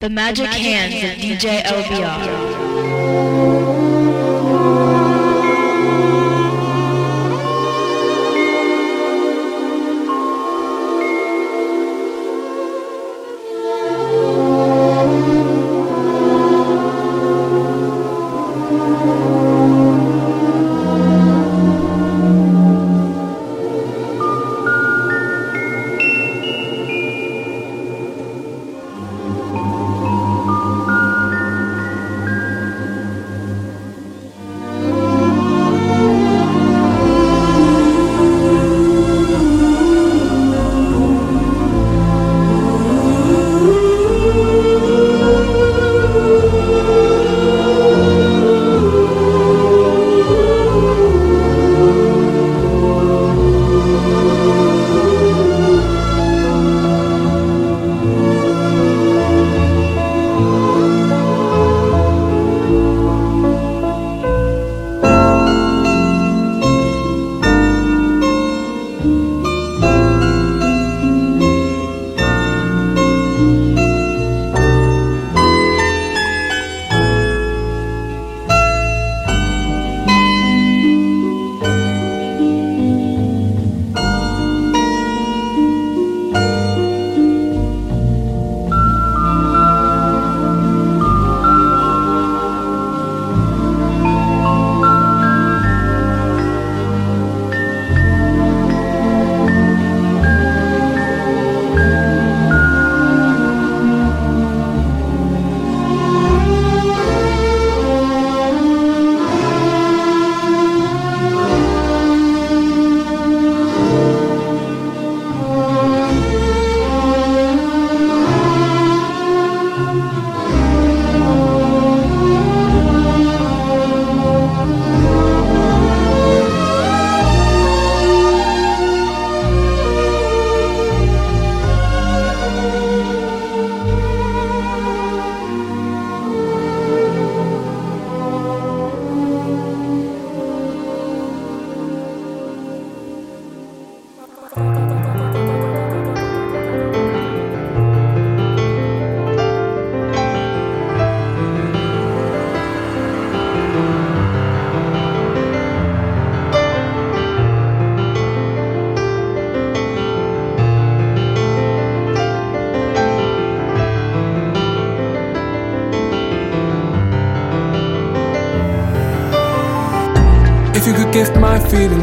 The Magic, the magic Hands, hands of DJ LBR.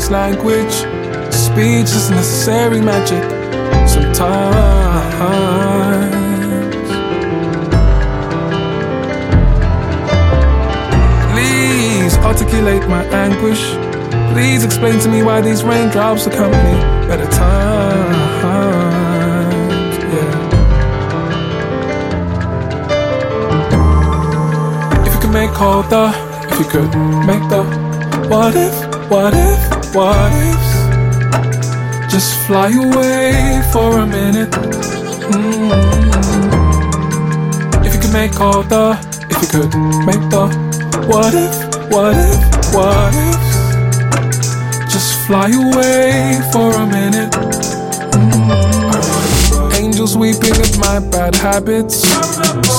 Feelings language. Speech is necessary magic sometimes. Please articulate my anguish. Please explain to me why these raindrops accompany better times. Yeah. If you could make colder, if you could make the what if what if, what if? Just fly away for a minute. Mm-hmm. If you could make all the, if you could make the, what if, what if, what if? Just fly away for a minute. Mm-hmm. Angels weeping at my bad habits.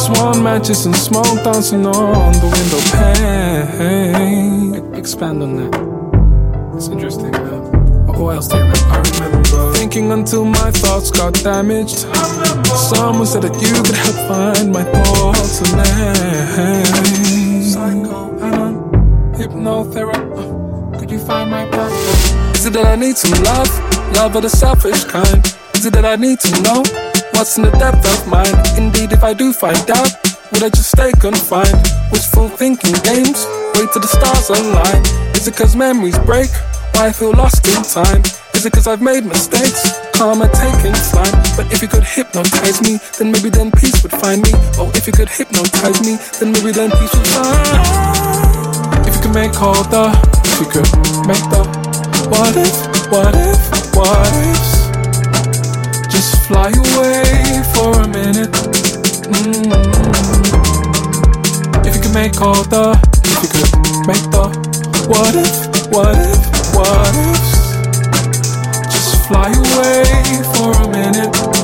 Swan matches and smoke dancing on the window pane. Expand on that. It's interesting. Uh, what else do? I remember thinking until my thoughts got damaged. Someone said that you could help find my thoughts and. Psycho, hypnotherapy. Could you find my purpose? Is it that I need some love? Love of the selfish kind. Is it that I need to know what's in the depth of mine? Indeed, if I do find out, would I just stay confined? Wishful thinking games, wait till the stars align. Is it cause memories break? Why I feel lost in time? Is it cause I've made mistakes? Karma taking time. But if you could hypnotize me, then maybe then peace would find me. Oh, if you could hypnotize me, then maybe then peace would find. Me. If you could make all the, if you could make the, what if, what if, what if? Just fly away for a minute. Mm-hmm. If you could make all the, if you could make the, what if, what if? what if? Just fly away for a minute.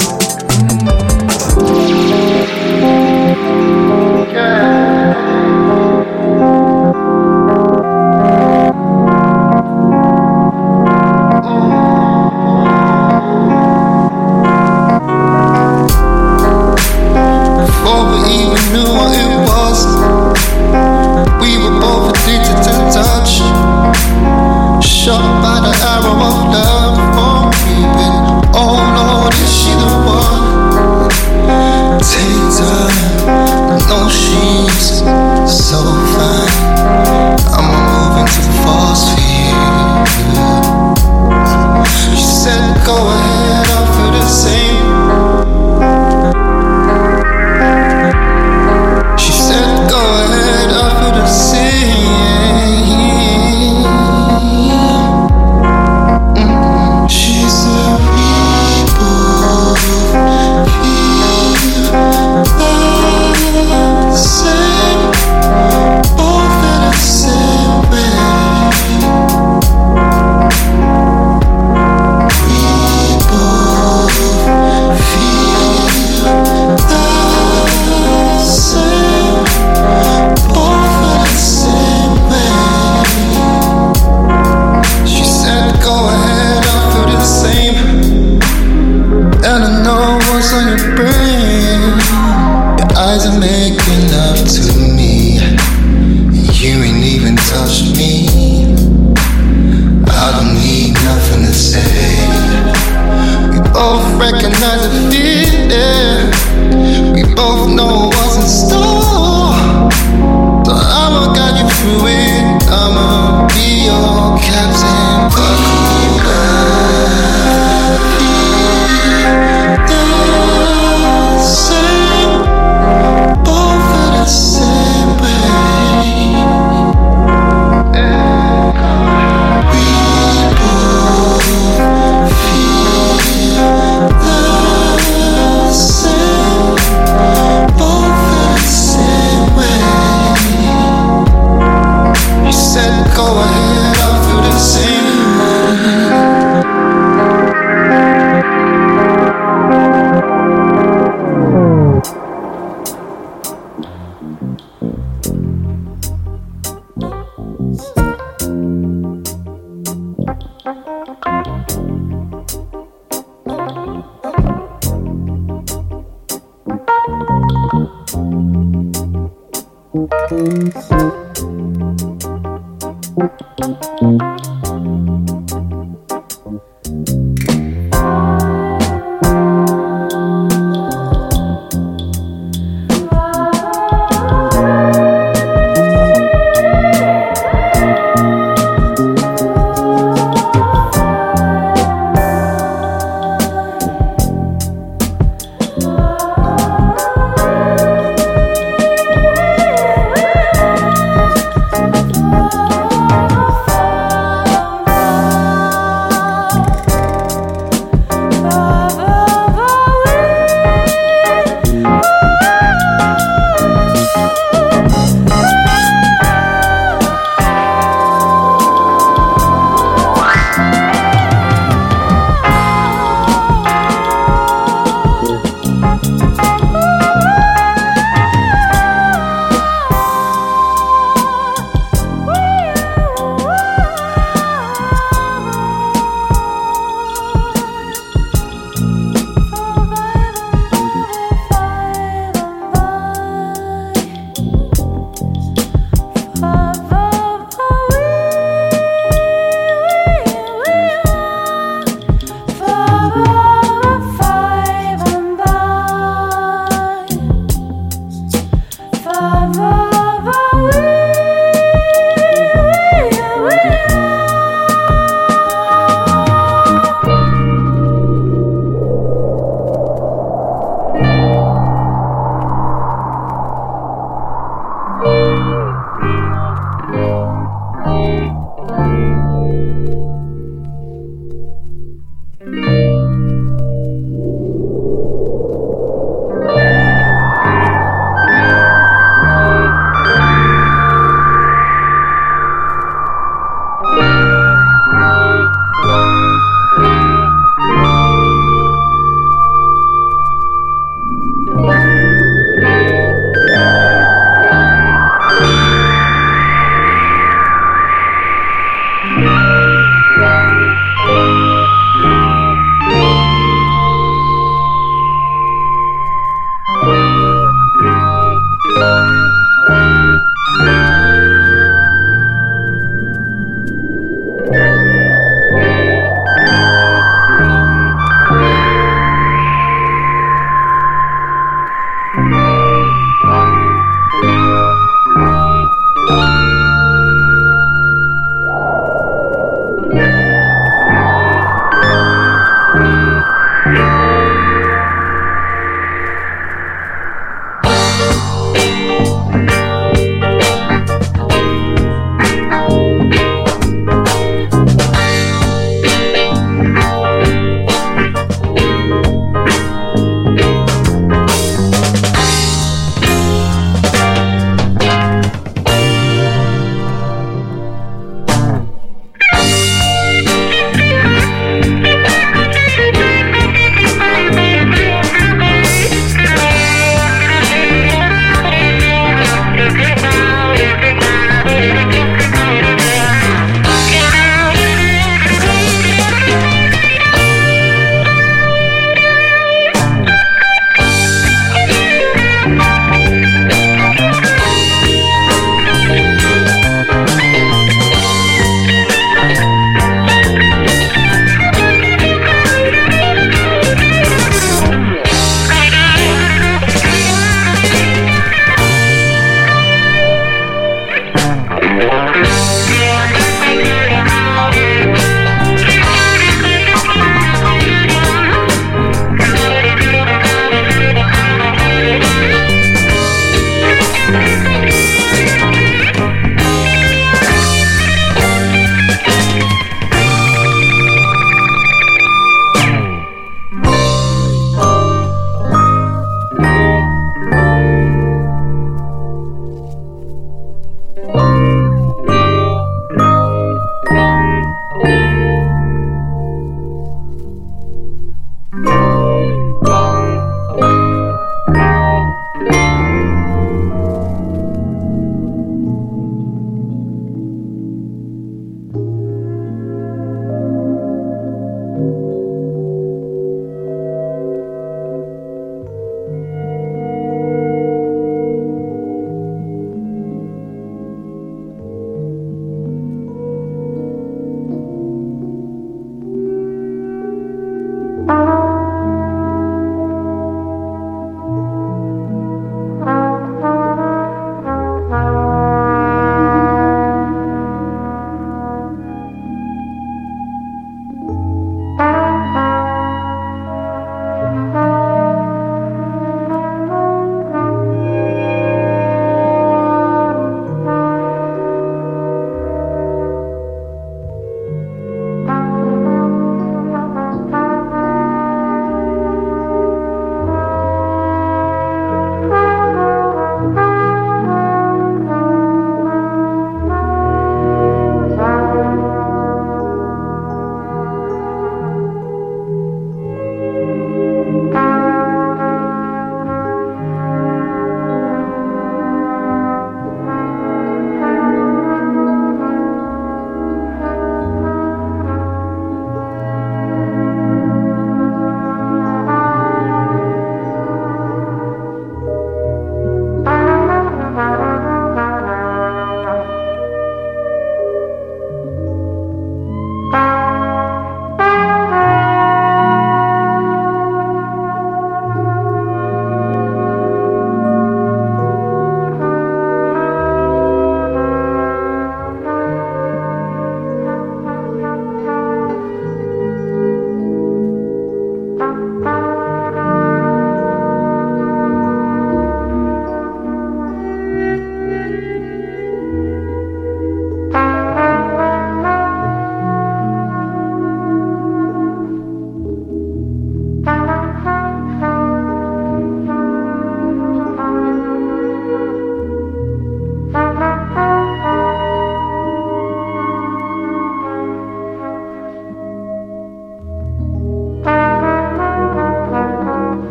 shot by the arrow of love oh, for creeping. Oh Lord, is she the one? Take time, no, she's so fine.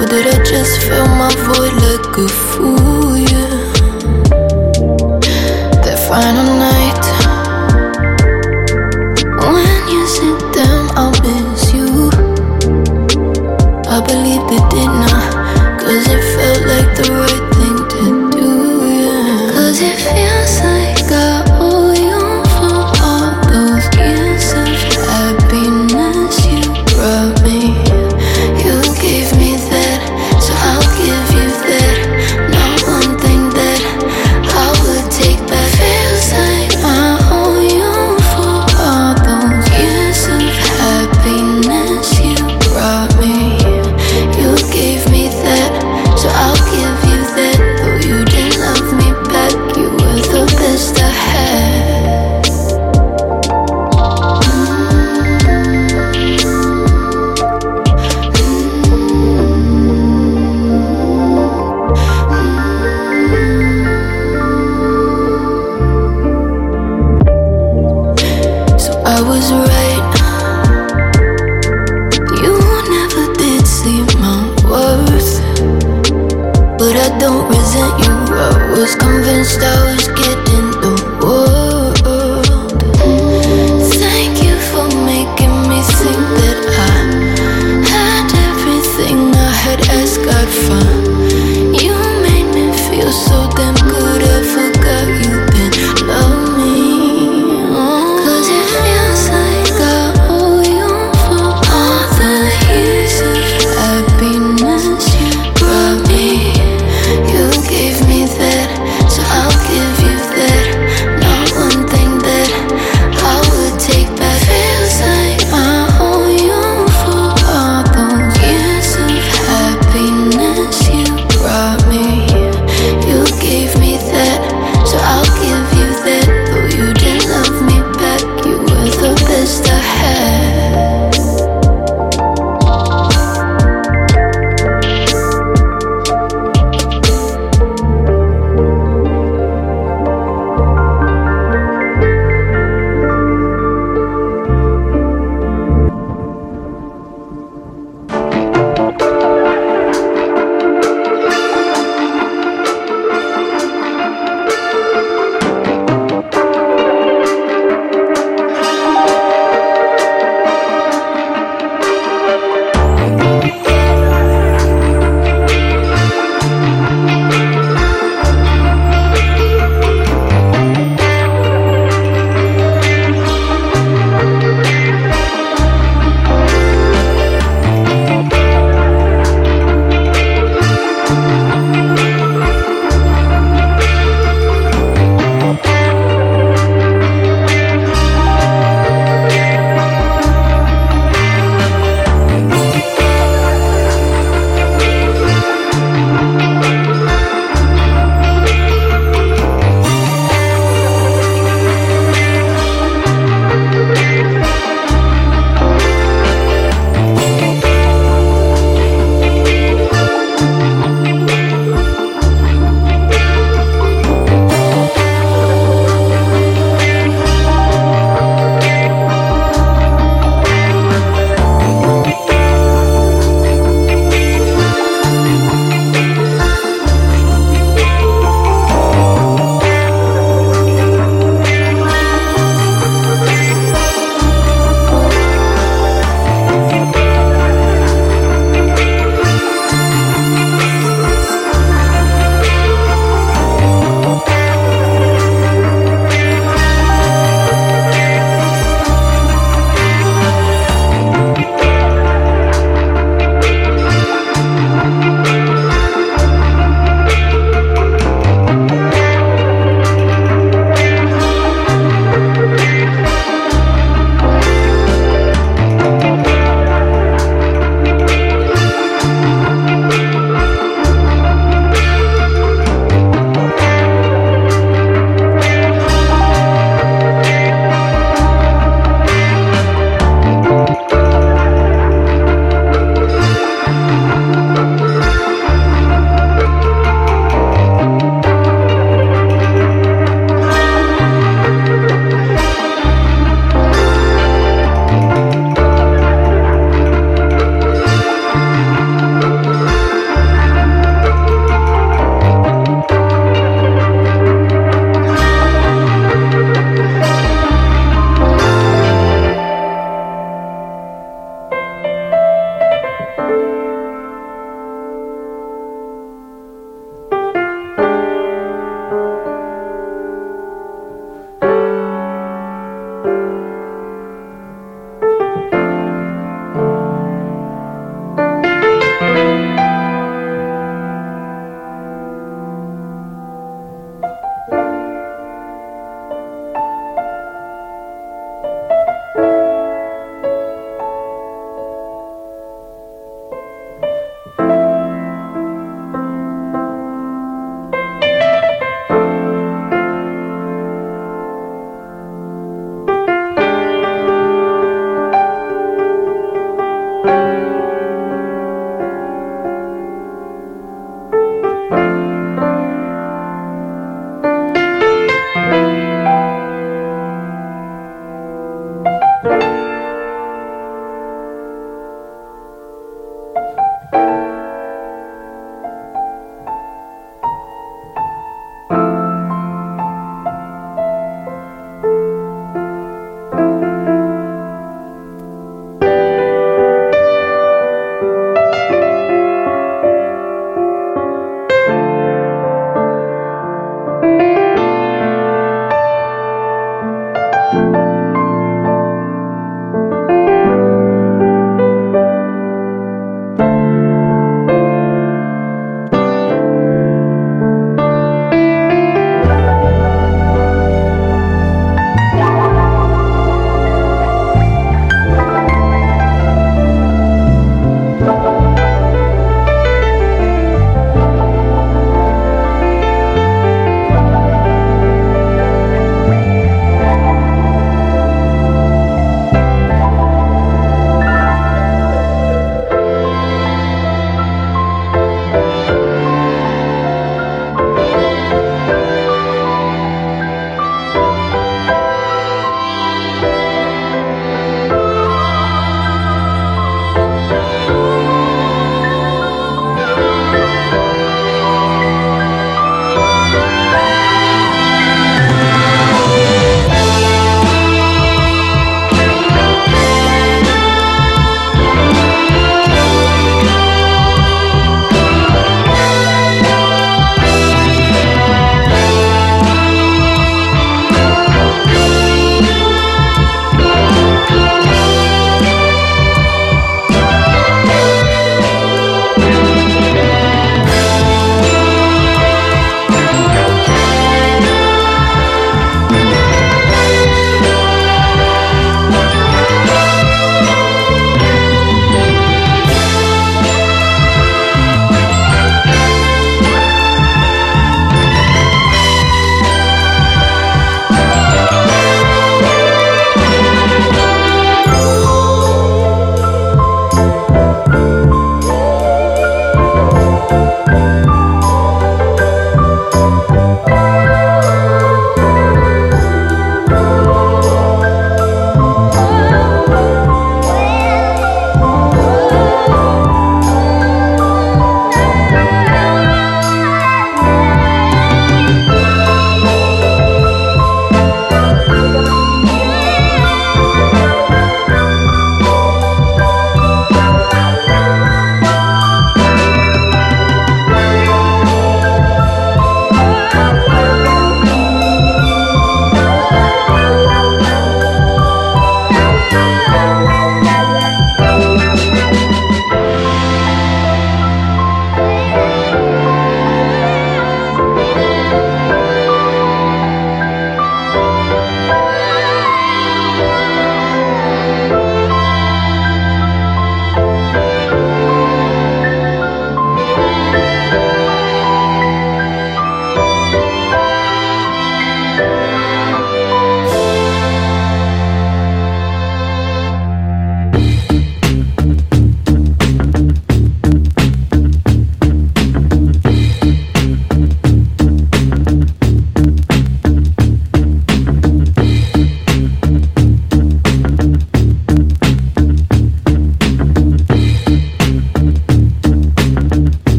Or did I just fill my void like a fool? Yeah. That final night.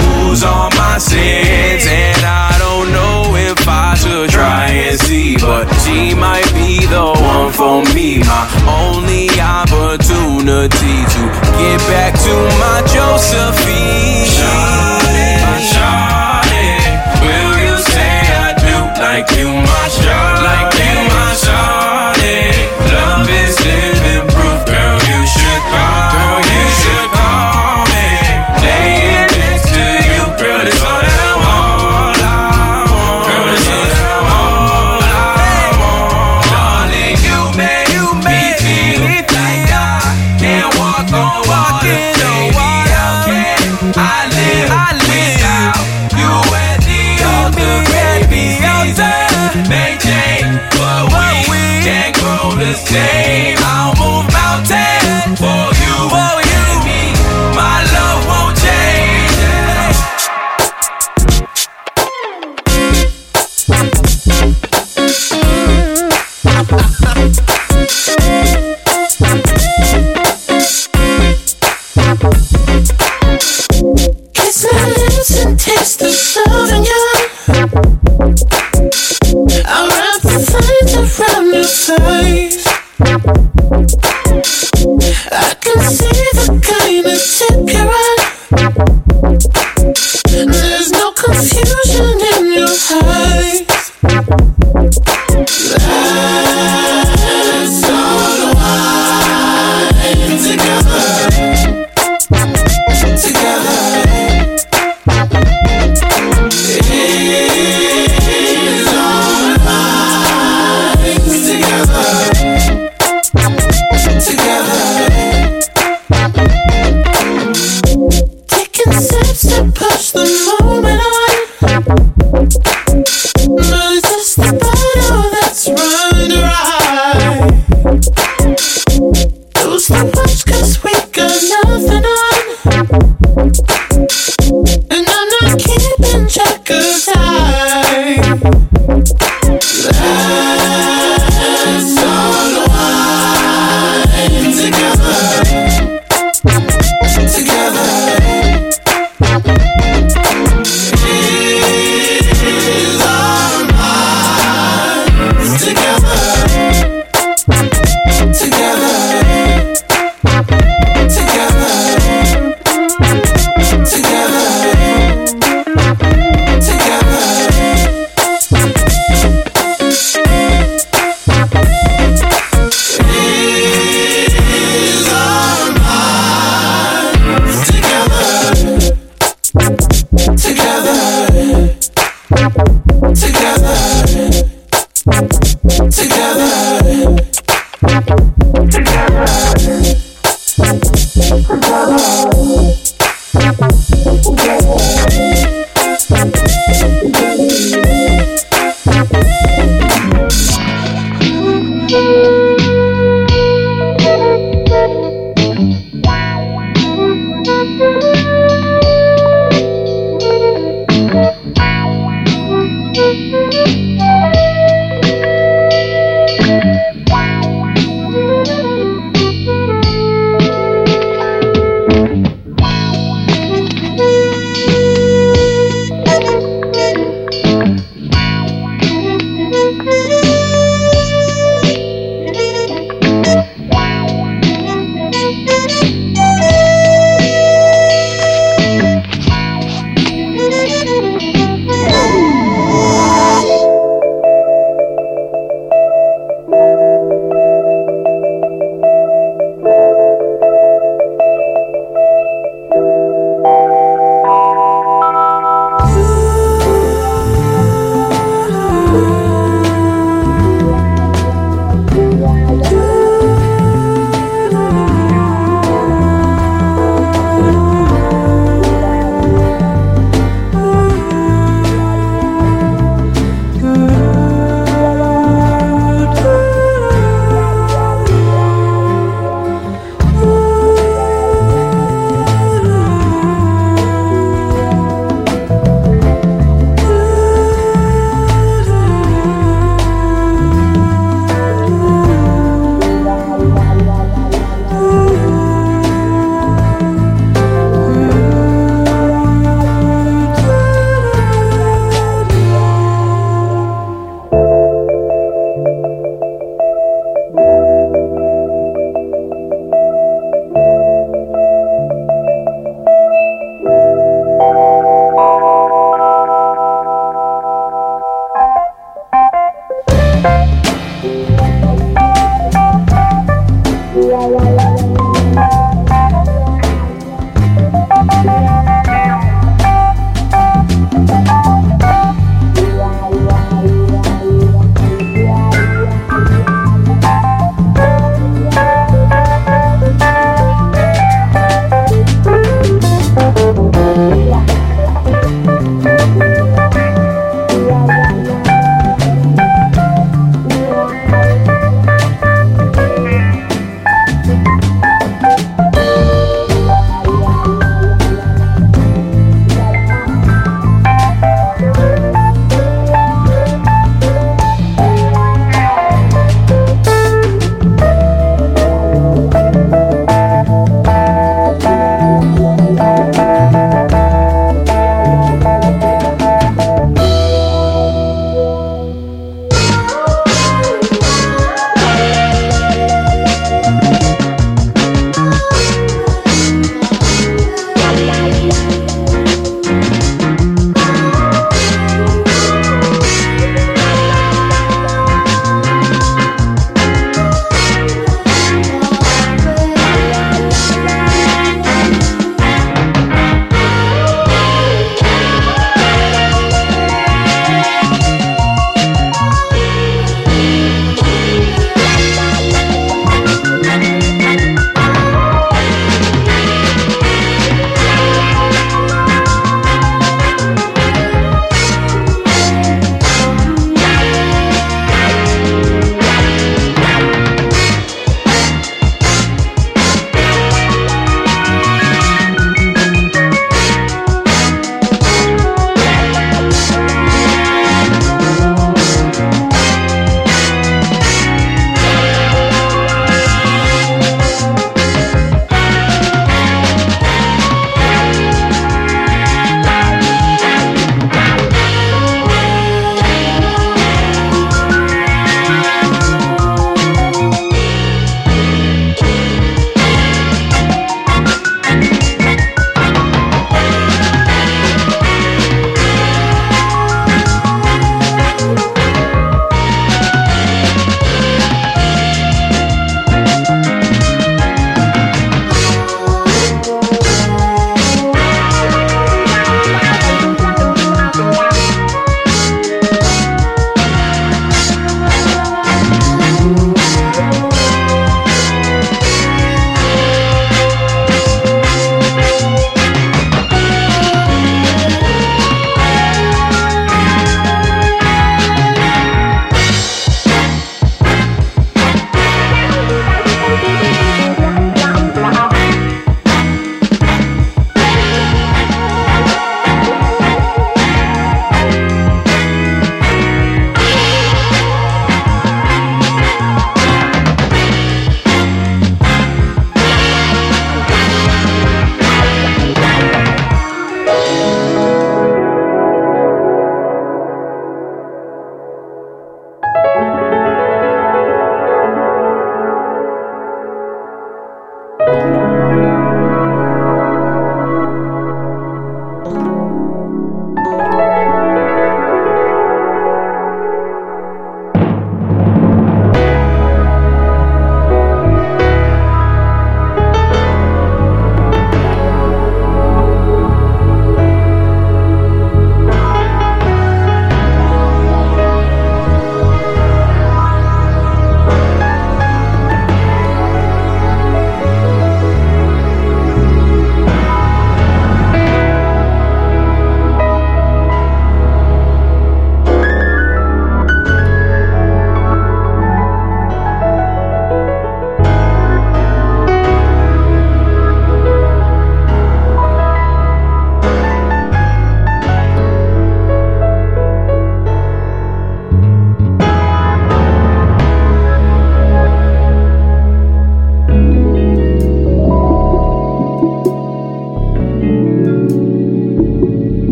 lose all my sins, and I don't know if I should try and see, but she might be the one for me. My only opportunity to get back to my Josephine.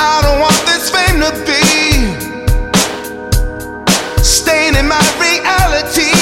I don't want this fame to be staying in my reality.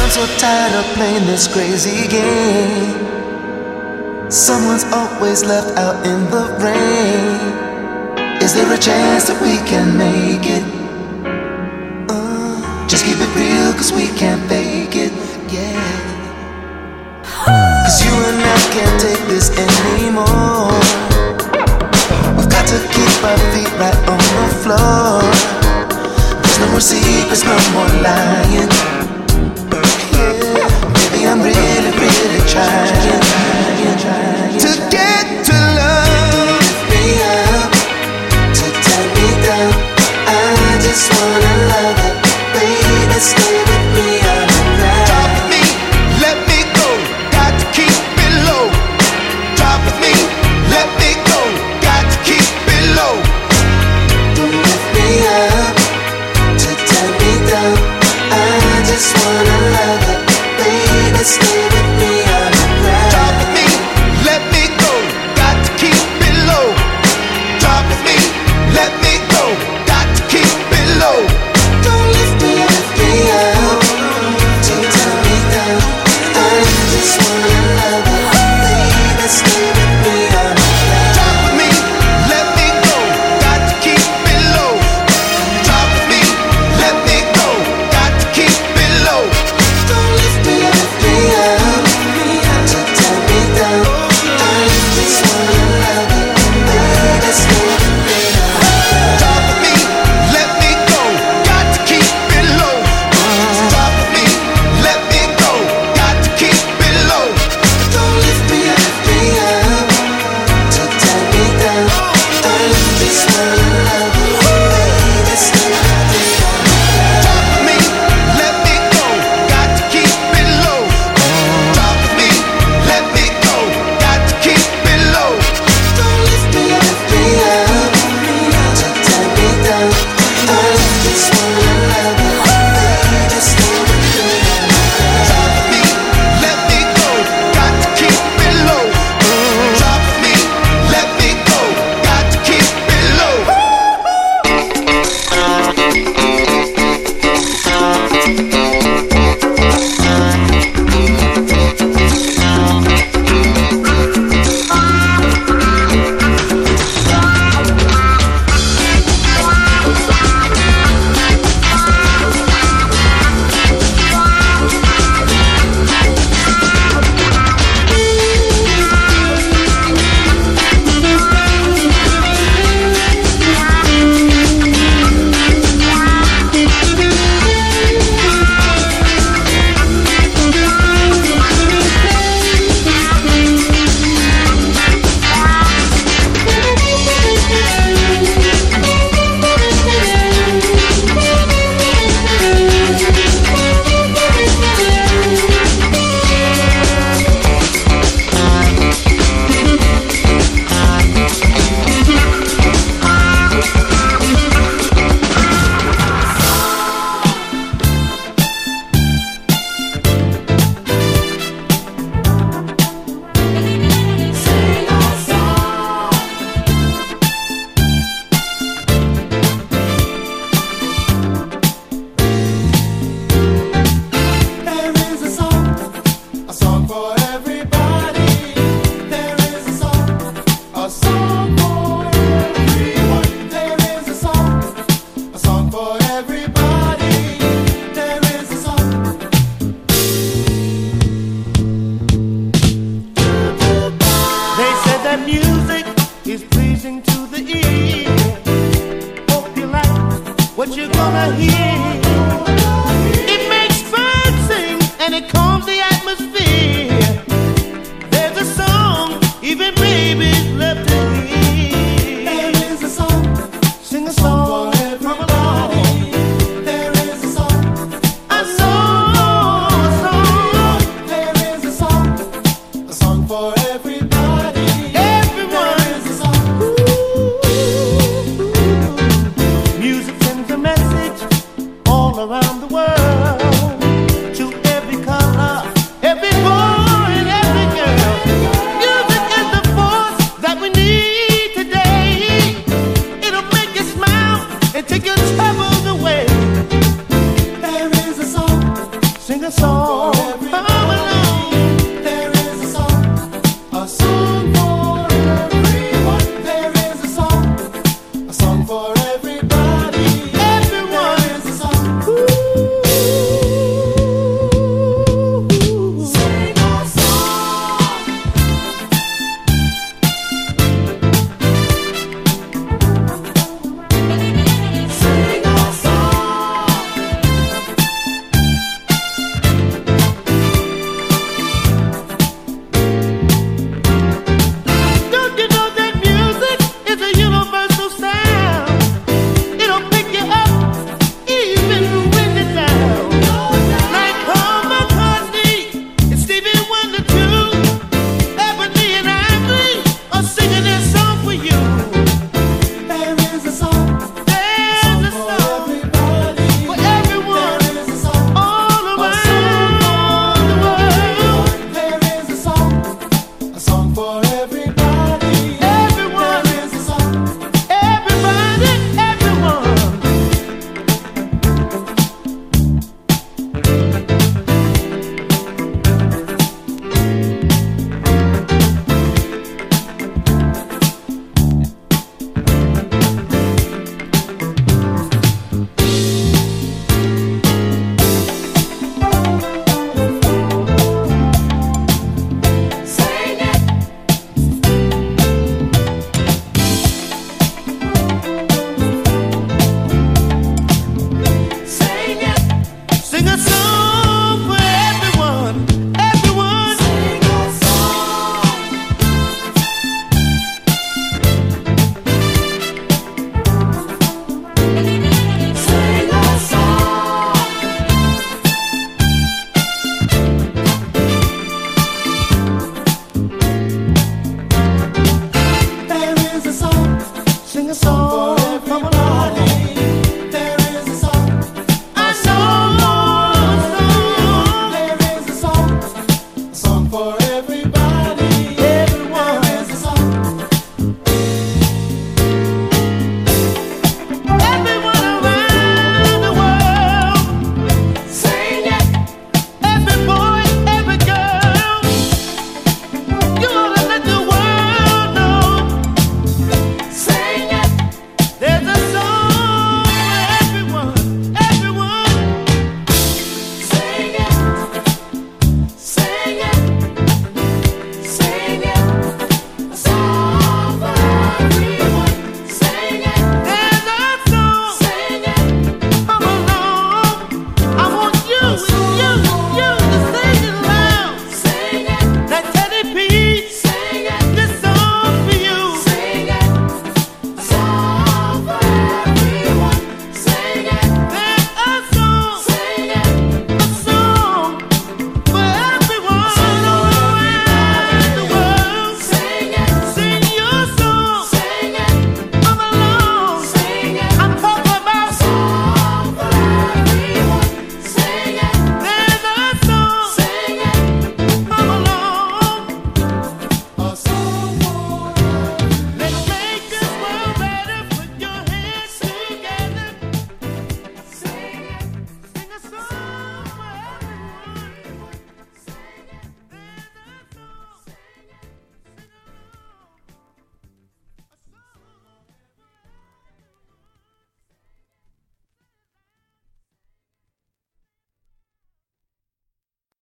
i'm so tired of playing this crazy game. Someone's always left out in the rain. Is there a chance that we can make it? Uh, just keep it real, cause we can't fake it, yeah. Cause you and can't take this anymore. We've got to keep our feet right on the floor. There's no more secrets, no more lying. Yeah. Baby, I'm really, really trying to get to love. Me up, to tie me down. I just wanna love it, baby. Stay with me.